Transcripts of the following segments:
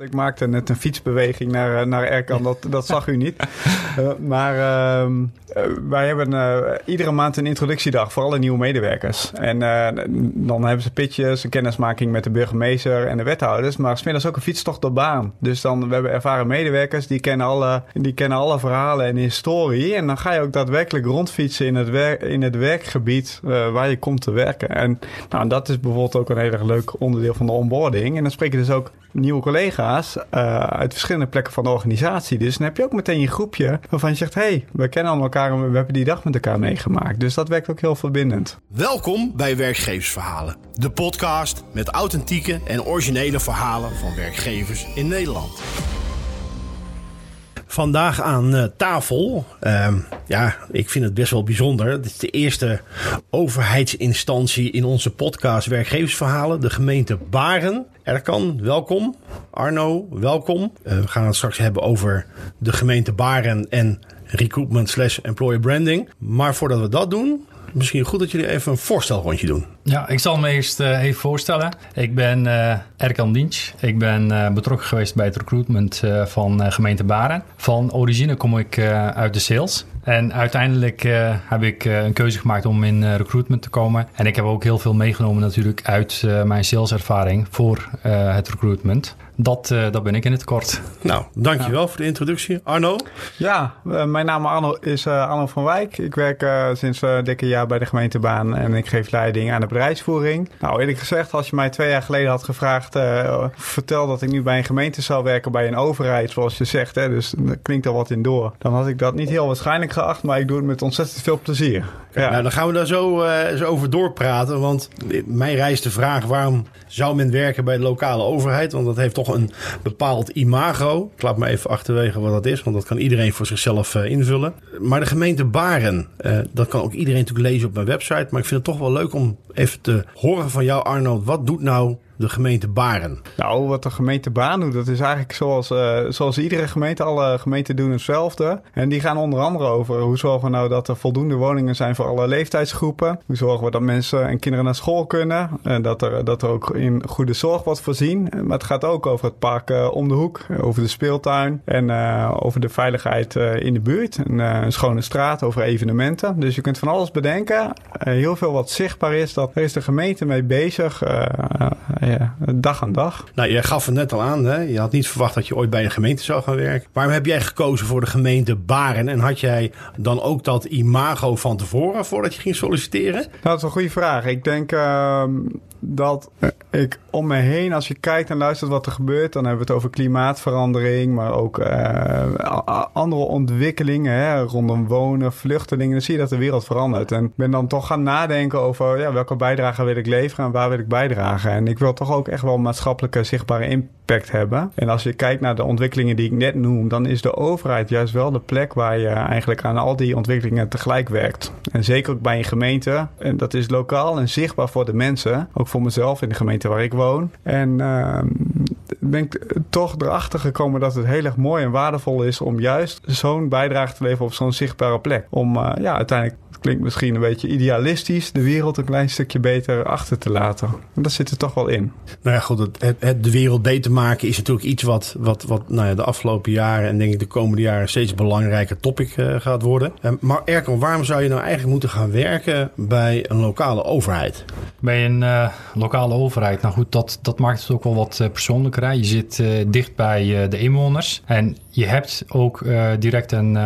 Ik maakte net een fietsbeweging naar, eh, naar Erkan, dat, dat zag u niet. Uh, maar uh, wij hebben iedere maand een introductiedag voor alle nieuwe medewerkers. En dan hebben ze pitches, een kennismaking met de burgemeester en de wethouders. Maar smiddags ook een fietstocht door baan. Dus dan, we hebben ervaren medewerkers, die kennen alle, die kennen alle verhalen en historie. En dan ga je ook daadwerkelijk rondfietsen in het, werk, in het werkgebied waar je komt te werken. En nou, dat is bijvoorbeeld ook een heel erg leuk onderdeel van de onboarding. En dan spreek je dus ook nieuwe collega's uh, uit verschillende plekken van de organisatie. Dus dan heb je ook meteen je groepje waarvan je zegt: hé, hey, we kennen allemaal elkaar en we hebben die dag met elkaar meegemaakt. Dus dat werkt ook heel verbindend. Welkom bij Werkgeversverhalen, de podcast met authentieke en originele verhalen van werkgevers in Nederland. Vandaag aan uh, tafel. Uh, ja, ik vind het best wel bijzonder. Het is de eerste overheidsinstantie in onze podcast Werkgeversverhalen, de gemeente Baren. Erkan, welkom. Arno, welkom. Uh, we gaan het straks hebben over de gemeente Baren en recruitment slash employer branding. Maar voordat we dat doen, misschien goed dat jullie even een voorstelrondje doen. Ja, ik zal me eerst uh, even voorstellen. Ik ben uh, Erkan Diench. Ik ben uh, betrokken geweest bij het recruitment van gemeente Baren. Van origine kom ik uit de sales. En uiteindelijk heb ik een keuze gemaakt om in recruitment te komen. En ik heb ook heel veel meegenomen natuurlijk uit mijn saleservaring voor het recruitment. Dat, uh, dat ben ik in het kort. Nou, dankjewel ja. voor de introductie. Arno? Ja, uh, mijn naam Arno is uh, Arno van Wijk. Ik werk sinds een dikke jaar bij de gemeentebaan en ik geef leiding aan de bedrijfsvoering. Nou, eerlijk gezegd, als je mij twee jaar geleden had gevraagd, vertel dat ik nu bij een gemeente zou werken, bij een overheid, zoals je zegt, hè, dus daar klinkt al wat in door. Dan had ik dat niet heel waarschijnlijk geacht, maar ik doe het met ontzettend veel plezier. Ja. Nou, dan gaan we daar zo, zo over doorpraten, want mij rijst de vraag, waarom zou men werken bij de lokale overheid? Want dat heeft toch een bepaald imago. Ik laat me even achterwege wat dat is, want dat kan iedereen voor zichzelf uh, invullen. Maar de gemeente Baren, uh, dat kan ook iedereen natuurlijk lezen op mijn website. Maar ik vind het toch wel leuk om even te horen van jou, Arno. Wat doet nou de gemeente Baren? Nou, wat de gemeente Baren doet, dat is eigenlijk zoals, uh, zoals iedere gemeente. Alle gemeenten doen hetzelfde. En die gaan onder andere over hoe zorgen we nou dat er voldoende woningen zijn voor alle leeftijdsgroepen. Hoe zorgen we dat mensen en kinderen naar school kunnen. En dat er, dat er ook in goede zorg wordt voorzien. Maar het gaat ook over het park uh, om de hoek, over de speeltuin en uh, over de veiligheid in de buurt. En, een schone straat, over evenementen. Dus je kunt van alles bedenken. heel veel wat zichtbaar is, dat, daar is de gemeente mee bezig dag aan dag. Nou, jij gaf het net al aan. Hè? Je had niet verwacht dat je ooit bij een gemeente zou gaan werken. Waarom heb jij gekozen voor de gemeente Baren? En had jij dan ook dat imago van tevoren voordat je ging solliciteren? Dat is een goede vraag. Ik denk uh, dat ik om me heen, als je kijkt en luistert wat er gebeurt, dan hebben we het over klimaatverandering, maar ook uh, andere ontwikkelingen hè, rondom wonen, vluchtelingen. Dan zie je dat de wereld verandert. En ik ben dan toch gaan nadenken over ja, welke bijdrage wil ik leveren en waar wil ik bijdragen. En ik wil toch ook echt wel maatschappelijke zichtbare impact hebben. En als je kijkt naar de ontwikkelingen die ik net noem, dan is de overheid juist wel de plek waar je eigenlijk aan al die ontwikkelingen tegelijk werkt. En zeker ook bij een gemeente. En dat is lokaal en zichtbaar voor de mensen. Ook voor mezelf in de gemeente waar ik woon. En uh, ben ik toch erachter gekomen dat het heel erg mooi en waardevol is om juist zo'n bijdrage te leveren op zo'n zichtbare plek. Om uh, ja, uiteindelijk klinkt misschien een beetje idealistisch, de wereld een klein stukje beter achter te laten. En dat zit er toch wel in. Nou ja, goed, het, het, de wereld beter maken is natuurlijk iets wat, wat, wat nou ja, de afgelopen jaren en denk ik de komende jaren steeds belangrijker topic uh, gaat worden. Uh, maar Erkan, waarom zou je nou eigenlijk moeten gaan werken bij een lokale overheid? Bij een uh, lokale overheid, nou goed, dat, dat maakt het ook wel wat persoonlijker. Je zit dicht bij de inwoners en je hebt ook direct een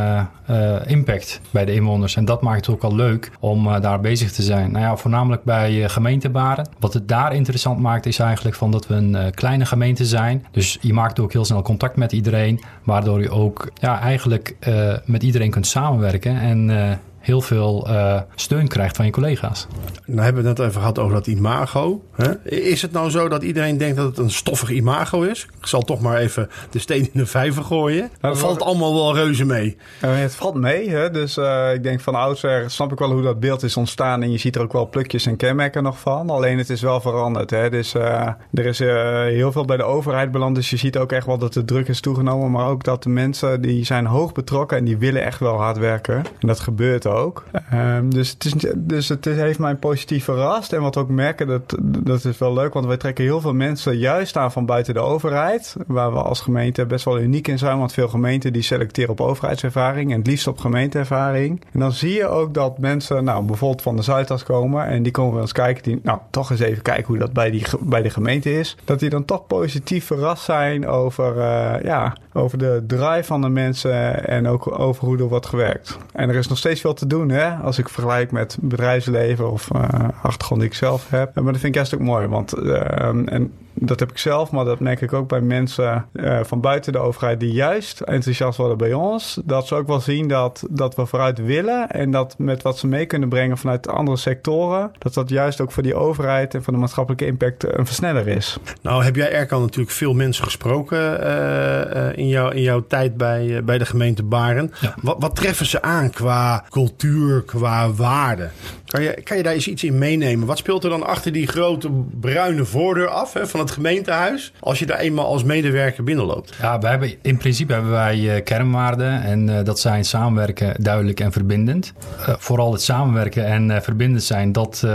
impact bij de inwoners. En dat maakt het ook al leuk om daar bezig te zijn. Nou ja, voornamelijk bij gemeentebaren. Wat het daar interessant maakt is eigenlijk van dat we een kleine gemeente zijn. Dus je maakt ook heel snel contact met iedereen, waardoor je ook ja, eigenlijk met iedereen kunt samenwerken en heel veel uh, steun krijgt van je collega's. Nou hebben we het net even gehad over dat imago. Hè? Is het nou zo dat iedereen denkt dat het een stoffig imago is? Ik zal toch maar even de steen in de vijver gooien. Nou, valt het allemaal wel reuze mee? Uh, het valt mee. Hè? Dus uh, ik denk van oudsher snap ik wel hoe dat beeld is ontstaan. En je ziet er ook wel plukjes en kenmerken nog van. Alleen het is wel veranderd. Hè? Dus er is heel veel bij de overheid beland. Dus je ziet ook echt wel dat de druk is toegenomen. Maar ook dat de mensen die zijn hoog betrokken en die willen echt wel hard werken. En dat gebeurt ook. Ook. Ehm, dus het, is, dus het heeft mij positief verrast. En wat ook merken, dat, dat is wel leuk, want wij trekken heel veel mensen juist aan van buiten de overheid. Waar we als gemeente best wel uniek in zijn, want veel gemeenten die selecteren op overheidservaring en het liefst op gemeenteervaring. En dan zie je ook dat mensen, nou bijvoorbeeld van de Zuidas komen en die komen wel eens kijken, die, nou toch eens even kijken hoe dat bij, die, bij de gemeente is. Dat die dan toch positief verrast zijn over, uh, ja, over de drive van de mensen en ook over hoe er wordt gewerkt. En er is nog steeds veel te doen, hè? Als ik vergelijk met bedrijfsleven of uh, achtergrond die ik zelf heb. Maar dat vind ik juist ook mooi, want uh, en dat heb ik zelf, maar dat merk ik ook bij mensen uh, van buiten de overheid die juist enthousiast worden bij ons. Dat ze ook wel zien dat, dat we vooruit willen en dat met wat ze mee kunnen brengen vanuit andere sectoren, dat dat juist ook voor die overheid en voor de maatschappelijke impact een versneller is. Nou, heb jij Erkan natuurlijk veel mensen gesproken uh, in, jou, in jouw tijd bij, bij de gemeente Baren. Ja. Wat, wat treffen ze aan qua cultuur, qua waarde? Kan je, kan je daar eens iets in meenemen? Wat speelt er dan achter die grote bruine voordeur af hè, van het gemeentehuis als je daar eenmaal als medewerker binnenloopt? Ja, we hebben, in principe hebben wij uh, kernwaarden en uh, dat zijn samenwerken, duidelijk en verbindend. Uh, vooral het samenwerken en verbindend zijn, dat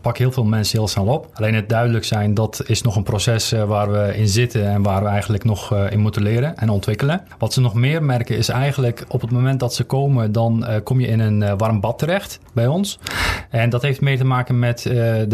pak heel veel mensen heel snel op. Alleen het duidelijk zijn, dat is nog een proces waar we in zitten en waar we eigenlijk nog in moeten leren en ontwikkelen. Wat ze nog meer merken is eigenlijk op het moment dat ze komen, dan kom je in een warm bad terecht bij ons. En dat heeft mee te maken met de,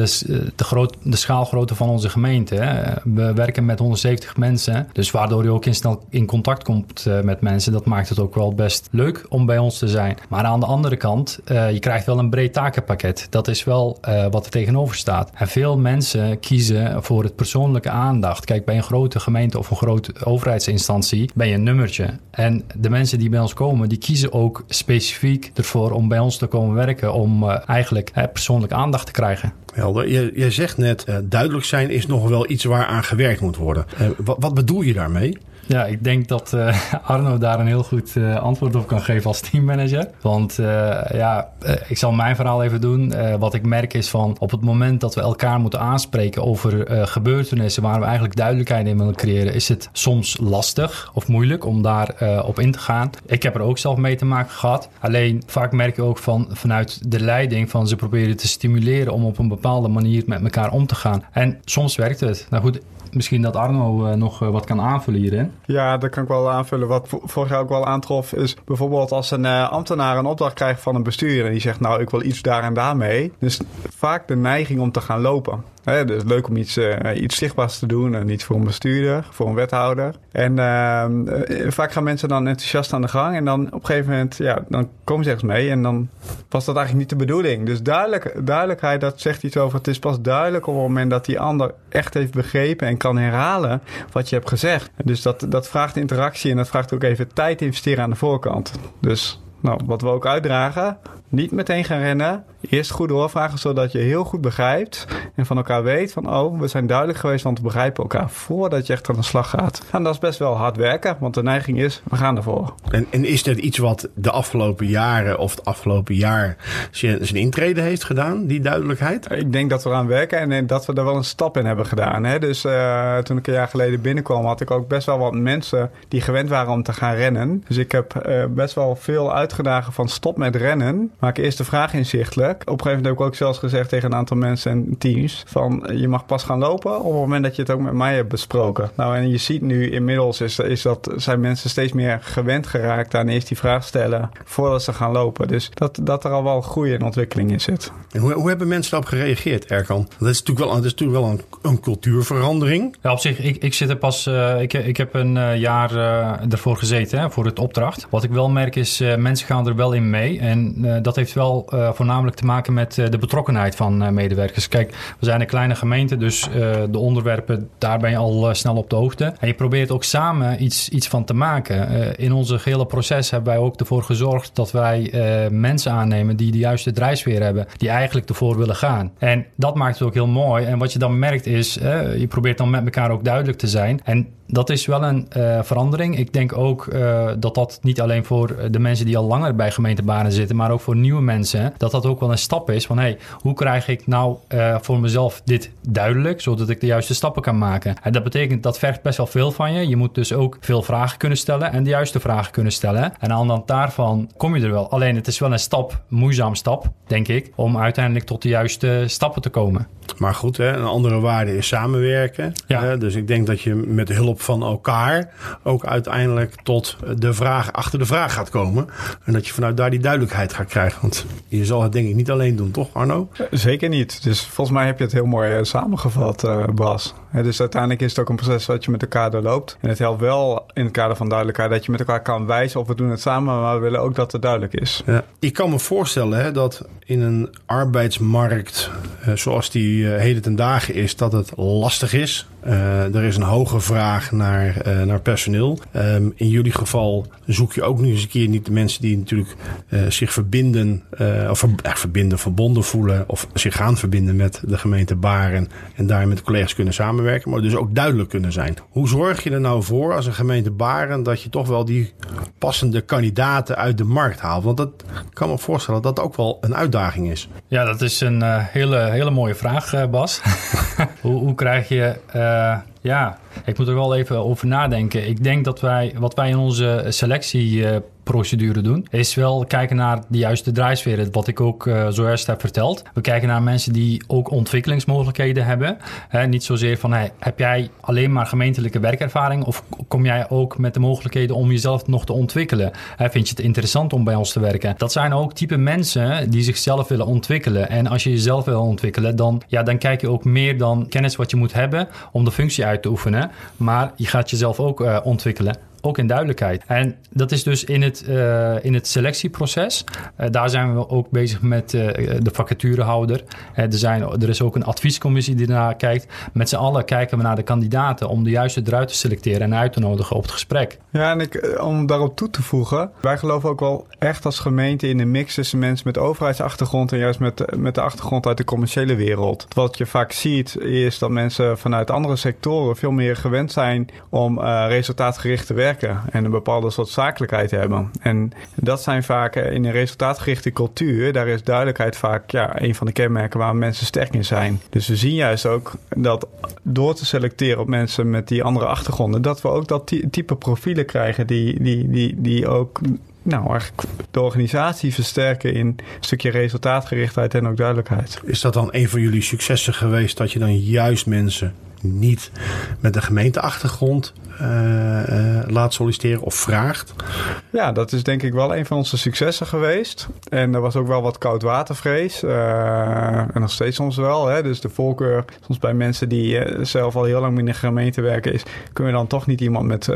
de, groot, de schaalgrootte van onze gemeente. Hè. We werken met 170 mensen, dus waardoor je ook in snel in contact komt uh, met mensen. Dat maakt het ook wel best leuk om bij ons te zijn. Maar aan de andere kant, uh, je krijgt wel een breed takenpakket. Dat is wel wat er tegenover staat. En veel mensen kiezen voor het persoonlijke aandacht. Kijk, bij een grote gemeente of een grote overheidsinstantie ben je een nummertje. En de mensen die bij ons komen, die kiezen ook specifiek ervoor om bij ons te komen werken. Om eigenlijk hè, persoonlijk aandacht te krijgen. Helder. Je, zegt net, uh, duidelijk zijn is nog wel iets waar aan gewerkt moet worden. Wat, wat bedoel je daarmee? Ja, ik denk dat uh, Arno daar een heel goed uh, antwoord op kan geven als teammanager. Want uh, ja, ik zal mijn verhaal even doen. wat ik merk is van op het moment dat we elkaar moeten aanspreken over gebeurtenissen waar we eigenlijk duidelijkheid in willen creëren, is het soms lastig of moeilijk om daar op in te gaan. Ik heb er ook zelf mee te maken gehad. Alleen vaak merk je ook van vanuit de leiding van ze proberen te stimuleren om op een bepaalde manier met elkaar om te gaan. En soms werkt het. Nou goed, misschien dat Arno nog wat kan aanvullen hierin. Ja, dat kan ik wel aanvullen. Wat vorig jaar ook wel aantrof is bijvoorbeeld als een uh, ambtenaar een opdracht krijgt van een bestuurder en die zegt nou ik wil iets daar en daarmee. Dus vaak de neiging om te gaan lopen. Hè, dus leuk om iets, uh, iets zichtbaars te doen. En niet voor een bestuurder, voor een wethouder. En uh, vaak gaan mensen dan enthousiast aan de gang. En dan op een gegeven moment, ja, dan komen ze ergens mee. En dan was dat eigenlijk niet de bedoeling. Dus duidelijk, duidelijkheid, dat zegt iets over. Het is pas duidelijk op het moment dat die ander echt heeft begrepen en kan herhalen wat je hebt gezegd. Dus dat, dat vraagt interactie en dat vraagt ook even tijd investeren aan de voorkant. Dus nou, wat we ook uitdragen, niet meteen gaan rennen. Eerst goed doorvragen, zodat je heel goed begrijpt en van elkaar weet van, oh, we zijn duidelijk geweest, want we begrijpen elkaar voordat je echt aan de slag gaat. En dat is best wel hard werken, want de neiging is, we gaan ervoor. En, en is dat iets wat de afgelopen jaren of het afgelopen jaar zijn intrede heeft gedaan, die duidelijkheid? Ik denk dat we eraan werken en dat we er wel een stap in hebben gedaan. Hè? Dus uh, toen ik een jaar geleden binnenkwam, had ik ook best wel wat mensen die gewend waren om te gaan rennen. Dus ik heb uh, best wel veel uitgedagen van stop met rennen. Maak eerst de vraag inzichtelijk. Op een gegeven moment heb ik ook zelfs gezegd tegen een aantal mensen en teams: van je mag pas gaan lopen op het moment dat je het ook met mij hebt besproken. Nou, en je ziet nu inmiddels is, is dat, zijn mensen steeds meer gewend geraakt aan eerst die vraag stellen voordat ze gaan lopen. Dus dat, dat er al wel groei en ontwikkeling in zit. En hoe, hoe hebben mensen daarop gereageerd, Erkan? Dat is natuurlijk wel, dat is natuurlijk wel een, een cultuurverandering. Ja, op zich, ik, ik zit er pas, uh, ik, ik heb een uh, jaar uh, ervoor gezeten hè, voor het opdracht. Wat ik wel merk is, mensen gaan er wel in mee. En dat heeft wel voornamelijk te maken met de betrokkenheid van medewerkers. Kijk, we zijn een kleine gemeente, dus de onderwerpen, daar ben je al snel op de hoogte. En je probeert ook samen iets, iets van te maken. in onze gehele proces hebben wij ook ervoor gezorgd dat wij mensen aannemen die de juiste drijfsfeer hebben, die eigenlijk ervoor willen gaan. En dat maakt het ook heel mooi. En wat je dan merkt is, je probeert dan met elkaar ook duidelijk te zijn. En dat is wel een uh, verandering. Ik denk ook uh, dat dat niet alleen voor de mensen die al langer bij gemeentebanen zitten, maar ook voor nieuwe mensen, dat dat ook wel een stap is van hey, hoe krijg ik nou voor mezelf dit duidelijk, zodat ik de juiste stappen kan maken. En dat betekent dat vergt best wel veel van je. Je moet dus ook veel vragen kunnen stellen en de juiste vragen kunnen stellen. En aan de hand daarvan kom je er wel. Alleen het is wel een stap, moeizaam stap, denk ik, om uiteindelijk tot de juiste stappen te komen. Maar goed, hè, een andere waarde is samenwerken. Ja. Hè, dus ik denk dat je met hulp van elkaar ook uiteindelijk tot de vraag achter de vraag gaat komen. En dat je vanuit daar die duidelijkheid gaat krijgen. Want je zal het denk ik niet alleen doen, toch Arno? Zeker niet. Dus volgens mij heb je het heel mooi eh, samengevat, uh, Bas. Dus uiteindelijk is het ook een proces wat je met elkaar doorloopt. En het helpt wel in het kader van duidelijkheid dat je met elkaar kan wijzen of we doen het samen, maar we willen ook dat het duidelijk is. Ja. Ik kan me voorstellen hè, dat in een arbeidsmarkt uh, zoals die uh, heden ten dagen is, dat het lastig is. Uh, er is een hoge vraag naar, naar personeel. Um, in jullie geval zoek je ook nu eens een keer niet de mensen die natuurlijk zich verbinden, of ver, verbinden, verbonden voelen, of zich gaan verbinden met de gemeente Baren en daar met collega's kunnen samenwerken, maar dus ook duidelijk kunnen zijn. Hoe zorg je er nou voor als een gemeente Baren dat je toch wel die passende kandidaten uit de markt haalt? Want dat kan me voorstellen dat dat ook wel een uitdaging is. Ja, dat is een uh, hele, hele mooie vraag, uh, Bas. hoe, hoe, krijg je. Uh, ja, ik moet er wel even over nadenken. Ik denk dat wij, wat wij in onze selectieprocedure doen, is wel kijken naar de juiste draaisfeer. Wat ik ook uh, zojuist heb verteld. We kijken naar mensen die ook ontwikkelingsmogelijkheden hebben. He, niet zozeer van, hey, heb jij alleen maar gemeentelijke werkervaring of kom jij ook met de mogelijkheden om jezelf nog te ontwikkelen? He, vind je het interessant om bij ons te werken? Dat zijn ook type mensen die zichzelf willen ontwikkelen. En als je jezelf wil ontwikkelen, dan, ja, dan kijk je ook meer dan kennis wat je moet hebben om de functie uit te oefenen. Maar je gaat jezelf ook uh, ontwikkelen ook in duidelijkheid. En dat is dus in het, uh, in het selectieproces. Uh, daar zijn we ook bezig met uh, de vacaturehouder. er, zijn, er is ook een adviescommissie die ernaar kijkt. Met z'n allen kijken we naar de kandidaten om de juiste eruit te selecteren en uit te nodigen op het gesprek. Ja, en ik, om daarop toe te voegen, wij geloven ook wel echt als gemeente in de mix tussen mensen met overheidsachtergrond en juist met, met de achtergrond uit de commerciële wereld. Wat je vaak ziet is dat mensen vanuit andere sectoren veel meer gewend zijn om resultaatgericht te werken en een bepaalde soort zakelijkheid hebben. En dat zijn vaak eh, in een resultaatgerichte cultuur, daar is duidelijkheid vaak ja, een van de kenmerken waar mensen sterk in zijn. Dus we zien juist ook dat door te selecteren op mensen met die andere achtergronden, dat we ook dat type profielen krijgen die, die, die, die ook nou, eigenlijk de organisatie versterken in een stukje resultaatgerichtheid en ook duidelijkheid. Is dat dan een van jullie successen geweest dat je dan juist mensen niet met een gemeenteachtergrond uh, uh, laat solliciteren of vraagt. Ja, dat is denk ik wel een van onze successen geweest. En er was ook wel wat koudwatervrees. Uh, en nog steeds soms wel. Hè? Dus de voorkeur, soms bij mensen die zelf al heel lang in de gemeente werken, is kunnen we dan toch niet iemand met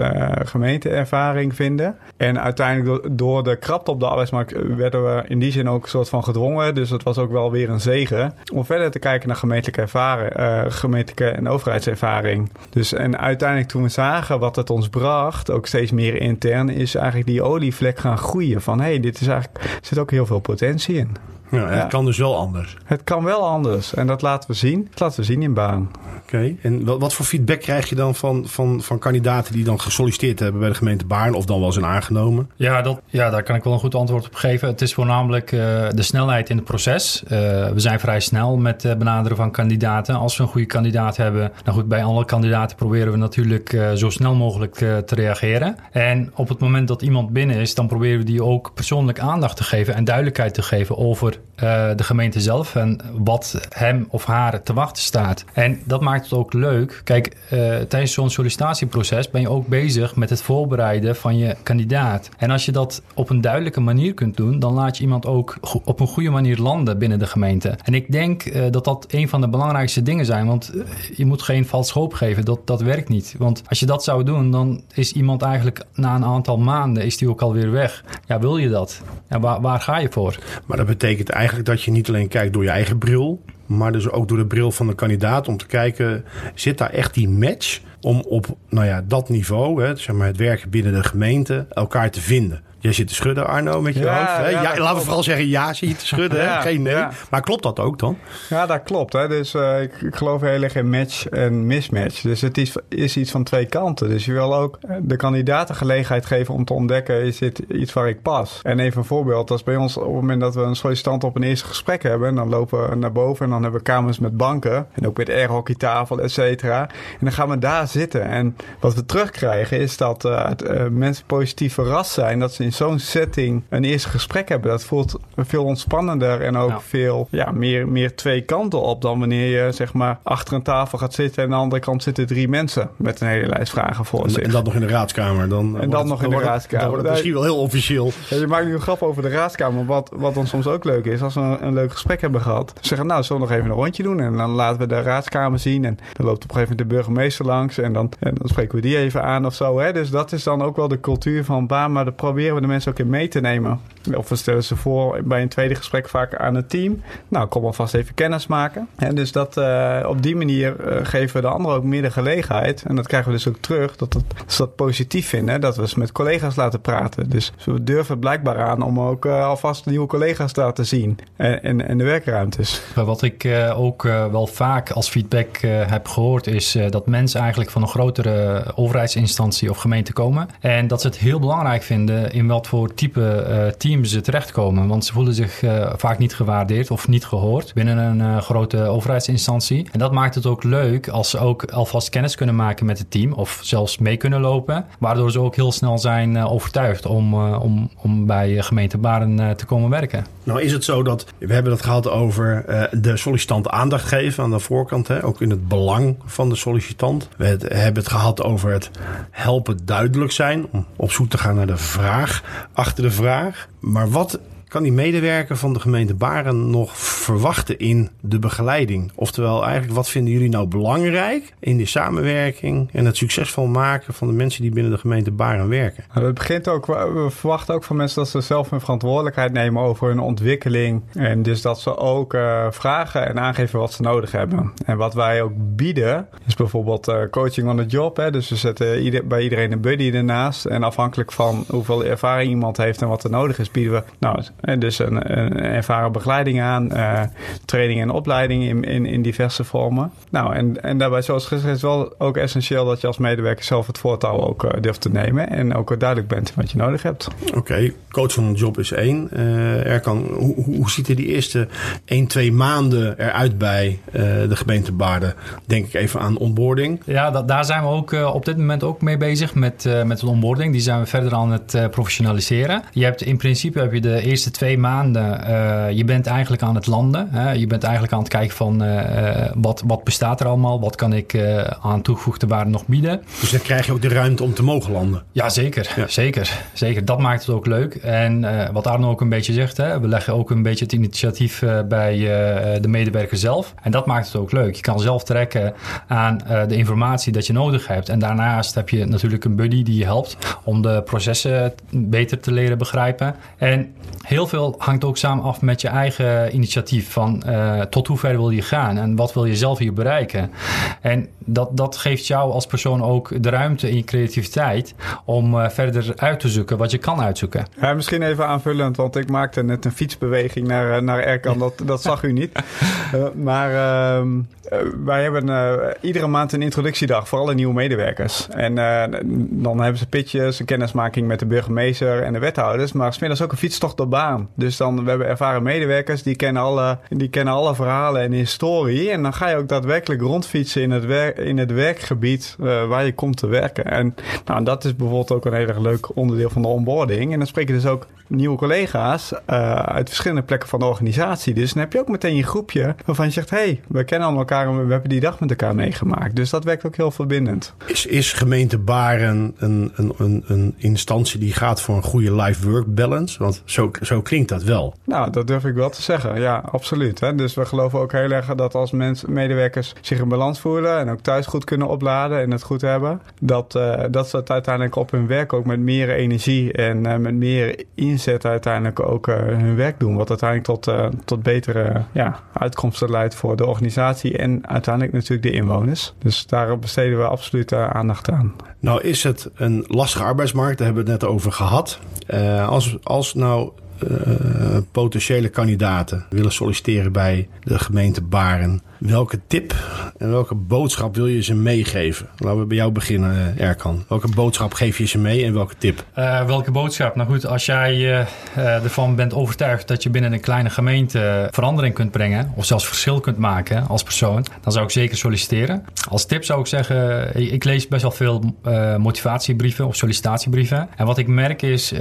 gemeenteervaring vinden. En uiteindelijk door, de krapte op de arbeidsmarkt werden we in die zin ook een soort van gedwongen. Dus het was ook wel weer een zegen om verder te kijken naar gemeentelijke ervaring, gemeentelijke en overheidservaring. Dus en uiteindelijk toen we zagen wat het ons bracht, ook steeds meer intern, is eigenlijk die olievlek gaan groeien. Van hé, hey, dit is eigenlijk, er zit ook heel veel potentie in. Ja, het kan dus wel anders. Het kan wel anders. En dat laten we zien. Dat laten we zien in baan. Oké. En wat, wat, voor feedback krijg je dan van, van, van kandidaten die dan gesolliciteerd hebben bij de gemeente Baarn of dan wel zijn aangenomen? Ja, dat, ja, daar kan ik wel een goed antwoord op geven. Het is voornamelijk uh, de snelheid in het proces. Uh, we zijn vrij snel met uh, benaderen van kandidaten. Als we een goede kandidaat hebben, nou goed, bij alle kandidaten proberen we natuurlijk zo snel mogelijk te reageren. En op het moment dat iemand binnen is, dan proberen we die ook persoonlijk aandacht te geven en duidelijkheid te geven over uh, de gemeente zelf en wat hem of haar te wachten staat. En dat maakt het ook leuk. Kijk, uh, tijdens zo'n sollicitatieproces ben je ook bezig met het voorbereiden van je kandidaat. En als je dat op een duidelijke manier kunt doen, dan laat je iemand ook op een goede manier landen binnen de gemeente. En ik denk uh, dat dat een van de belangrijkste dingen zijn, want je moet geen vals hoop geven. Dat, dat werkt niet. Want als je dat zou doen, dan is iemand eigenlijk na een aantal maanden is die ook alweer weg. Ja, wil je dat? Ja, waar, waar ga je voor? Maar dat betekent eigenlijk dat je niet alleen kijkt door je eigen bril, maar dus ook door de bril van de kandidaat om te kijken, zit daar echt die match om op nou ja, dat niveau, hè, zeg maar het werken binnen de gemeente, elkaar te vinden. Jij zit te schudden, Arno, met je Ja, hoofd. Hè? ja, laten we vooral zeggen ja, zie je te schudden. hè? Geen nee. Maar klopt dat ook dan? Ja, dat klopt. Hè. Dus eh, ik, ik geloof heel erg in match en mismatch. Dus het is, is iets van twee kanten. Dus je wil ook eh, de kandidaten gelegenheid geven om te ontdekken... is dit iets waar ik pas? En even een voorbeeld. Dat is bij ons op het moment dat we een sollicitant op een eerste gesprek hebben... dan lopen we naar boven en dan hebben we kamers met banken... en ook met airhockeytafel, et cetera. En dan gaan we daar zitten. En wat we terugkrijgen is dat het, eh, mensen positief verrast zijn... dat ze in zo'n setting een eerste gesprek hebben. Dat voelt veel ontspannender en ook Ja. veel ja, meer, meer twee kanten op dan wanneer je zeg maar achter een tafel gaat zitten en aan de andere kant zitten drie mensen met een hele lijst vragen voor En, zich. en dat nog in de raadskamer. Dan, wordt dan het- nog in de wordt het- raadskamer. Dan wordt het misschien wel heel officieel. Ja, je maakt nu een grap over de raadskamer. Wat, wat dan soms ook leuk is, als we een, een leuk gesprek hebben gehad. Zeggen, nou, zullen we nog even een rondje doen? En dan laten we de raadskamer zien. En dan loopt op een gegeven moment de burgemeester langs. En dan, en dan spreken we die even aan of zo. Hè? Dus dat is dan ook wel de cultuur van baan. Maar daar proberen we de mensen ook in mee te nemen. Of we stellen ze voor bij een tweede gesprek vaak aan het team. Nou, kom alvast even kennis maken. En dus dat, eh, op die manier eh, geven we de anderen ook meer de gelegenheid. En dat krijgen we dus ook terug. Dat, dat ze dat positief vinden. Dat we ze met collega's laten praten. Dus we durven blijkbaar aan om ook eh, alvast nieuwe collega's te laten zien. En, en, de werkruimtes. Wat ik ook wel vaak als feedback heb gehoord, is dat mensen eigenlijk van een grotere overheidsinstantie of gemeente komen. En dat ze het heel belangrijk vinden in wat voor type eh, team ze terechtkomen. Want ze voelen zich eh, vaak niet gewaardeerd of niet gehoord binnen een eh, grote overheidsinstantie. En dat maakt het ook leuk als ze ook alvast kennis kunnen maken met het team of zelfs mee kunnen lopen. Waardoor ze ook heel snel zijn overtuigd om, om, om bij gemeente Baren te komen werken. Nou is het zo dat, we hebben het gehad over de sollicitant aandacht geven aan de voorkant. Hè, ook in het belang van de sollicitant. We hebben het gehad over het helpen duidelijk zijn. Om op zoek te gaan naar de vraag achter de vraag. Maar wat kan die medewerker van de gemeente Baren nog verwachten in de begeleiding? Oftewel eigenlijk, wat vinden jullie nou belangrijk in de samenwerking en het succesvol maken van de mensen die binnen de gemeente Baren werken? Nou, Het begint ook, we verwachten ook van mensen dat ze zelf hun verantwoordelijkheid nemen over hun ontwikkeling. En dus dat ze ook eh, vragen en aangeven wat ze nodig hebben. En wat wij ook bieden, is bijvoorbeeld eh, coaching on the job. Hè? Dus we zetten bij iedereen een buddy ernaast. En afhankelijk van hoeveel ervaring iemand heeft en wat er nodig is, bieden we nou, dus een, een ervaren begeleiding aan. eh, training en opleiding in, in, in diverse vormen. Nou, en, en daarbij, zoals gezegd, is het wel ook essentieel dat je als medewerker zelf het voortouw ook eh, durft te nemen. En ook duidelijk bent wat je nodig hebt. Oké, coach van een job is één. Eh er kan, hoe, hoe ziet er die eerste 1, 2 maanden eruit bij eh, de gemeente Baarden? Denk ik even aan onboarding. Ja, dat, daar zijn we ook eh, op dit moment ook mee bezig met, eh met de onboarding. Die zijn we verder aan het eh, professionaliseren. Je hebt in principe heb je de eerste twee maanden, eh, je bent eigenlijk aan het landen. Hè? Je bent eigenlijk aan het kijken van eh, eh, wat, wat bestaat er allemaal? Wat kan ik aan toegevoegde waarde nog bieden? Dus dan krijg je ook de ruimte om te mogen landen. Ja, zeker. Ja. Zeker. Zeker. Dat maakt het ook leuk. En wat Arno ook een beetje zegt, hè, we leggen ook een beetje het initiatief bij de medewerker zelf. En dat maakt het ook leuk. Je kan zelf trekken aan de informatie dat je nodig hebt. En daarnaast heb je natuurlijk een buddy die je helpt om de processen beter te leren begrijpen. En heel veel hangt ook samen af met je eigen initiatief. Van eh, tot hoe ver wil je gaan en wat wil je zelf hier bereiken. En dat, dat geeft jou als persoon ook de ruimte in je creativiteit om eh, verder uit te zoeken wat je kan uitzoeken. Ja, misschien even aanvullend, want ik maakte net een fietsbeweging naar, eh, naar Erkan. Dat, dat zag u niet. Maar ehm, eh, wij hebben iedere maand een introductiedag voor alle nieuwe medewerkers. En dan hebben ze pitches, een kennismaking met de burgemeester en de wethouders. Maar smiddags ook een fietstocht door Dus dan, we hebben ervaren medewerkers, die kennen alle, die kennen alle verhalen en historie. En dan ga je ook daadwerkelijk rondfietsen in het, in het werkgebied eh, waar je komt te werken. En nou, dat is bijvoorbeeld ook een heel erg leuk onderdeel van de onboarding. En dan spreek je dus ook nieuwe collega's eh, uit verschillende plekken van de organisatie. Dus dan heb je ook meteen je groepje waarvan je zegt... hé, hey, we kennen allemaal elkaar en we hebben die dag met elkaar meegemaakt. Dus dat werkt ook heel verbindend. Is, is gemeente Baren een, een, een, een instantie die gaat voor een goede life-work balance? Want zo, zo zo klinkt dat wel. Nou, dat durf ik wel te zeggen. Ja, absoluut. Hè? Dus we geloven ook heel erg dat als mensen, medewerkers zich in balans voelen en ook thuis goed kunnen opladen en het goed hebben, dat, uh, dat ze het uiteindelijk op hun werk ook met meer energie en uh, met meer inzet uiteindelijk ook uh, hun werk doen. Wat uiteindelijk tot, tot betere ja, uitkomsten leidt voor de organisatie en uiteindelijk natuurlijk de inwoners. Dus daar besteden we absoluut aandacht aan. Nou is het een lastige arbeidsmarkt, daar hebben we het net over gehad. als, als nou potentiële kandidaten willen solliciteren bij de gemeente Baren. Welke tip en welke boodschap wil je ze meegeven? Laten we bij jou beginnen, eh, Erkan. Welke boodschap geef je ze mee en welke tip? Uh, welke boodschap? Nou goed, als jij uh, ervan bent overtuigd dat je binnen een kleine gemeente verandering kunt brengen, of zelfs verschil kunt maken als persoon, dan zou ik zeker solliciteren. Als tip zou ik zeggen, ik lees best wel veel motivatiebrieven of sollicitatiebrieven. En wat ik merk is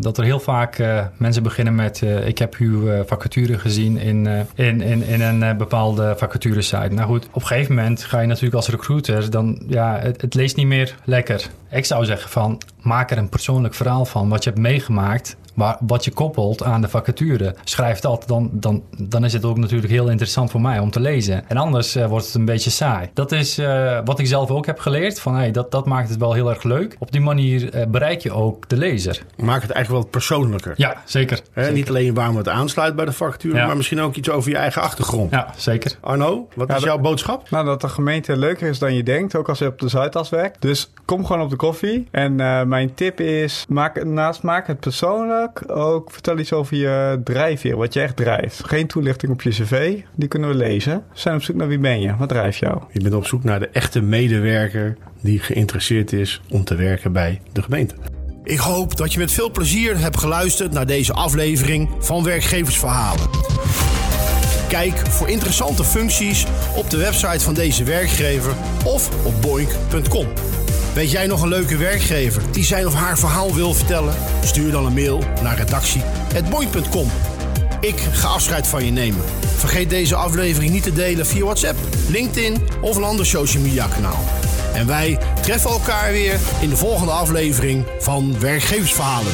dat er heel vaak mensen beginnen met: Ik heb uw vacature gezien in, in, in, in een bepaalde vacaturesite. Nou goed, op een gegeven moment ga je natuurlijk als recruiter, dan ja, het, het leest niet meer lekker. Ik zou zeggen van, maak er een persoonlijk verhaal van wat je hebt meegemaakt maar wat je koppelt aan de vacature, schrijf dat, dan, dan, dan is het ook natuurlijk heel interessant voor mij om te lezen. En anders uh, wordt het een beetje saai. Dat is uh, wat ik zelf ook heb geleerd. Van, hey, dat, dat maakt het wel heel erg leuk. Op die manier uh, bereik je ook de lezer. Maakt het eigenlijk wel persoonlijker. Ja, zeker. He, zeker. Niet alleen waarom het aansluit bij de vacature, ja. maar misschien ook iets over je eigen achtergrond. Ja, zeker. Arno, wat ja, is jouw boodschap? Nou, dat de gemeente leuker is dan je denkt, ook als je op de Zuidas werkt. Dus kom gewoon op de koffie. En mijn tip is, maak, naast maak het persoonlijk ook vertel iets over je drijfveer, wat je echt drijft. Geen toelichting op je cv, die kunnen we lezen. We zijn op zoek naar wie ben je, wat drijft jou? Je bent op zoek naar de echte medewerker die geïnteresseerd is om te werken bij de gemeente. Ik hoop dat je met veel plezier hebt geluisterd naar deze aflevering van Werkgeversverhalen. Kijk voor interessante functies op de website van deze werkgever of op boink.com. Weet jij nog een leuke werkgever die zijn of haar verhaal wil vertellen? Stuur dan een mail naar redactie.boing.com. Ik ga afscheid van je nemen. Vergeet deze aflevering niet te delen via WhatsApp, LinkedIn of een ander social media kanaal. En wij treffen elkaar weer in de volgende aflevering van Werkgeversverhalen.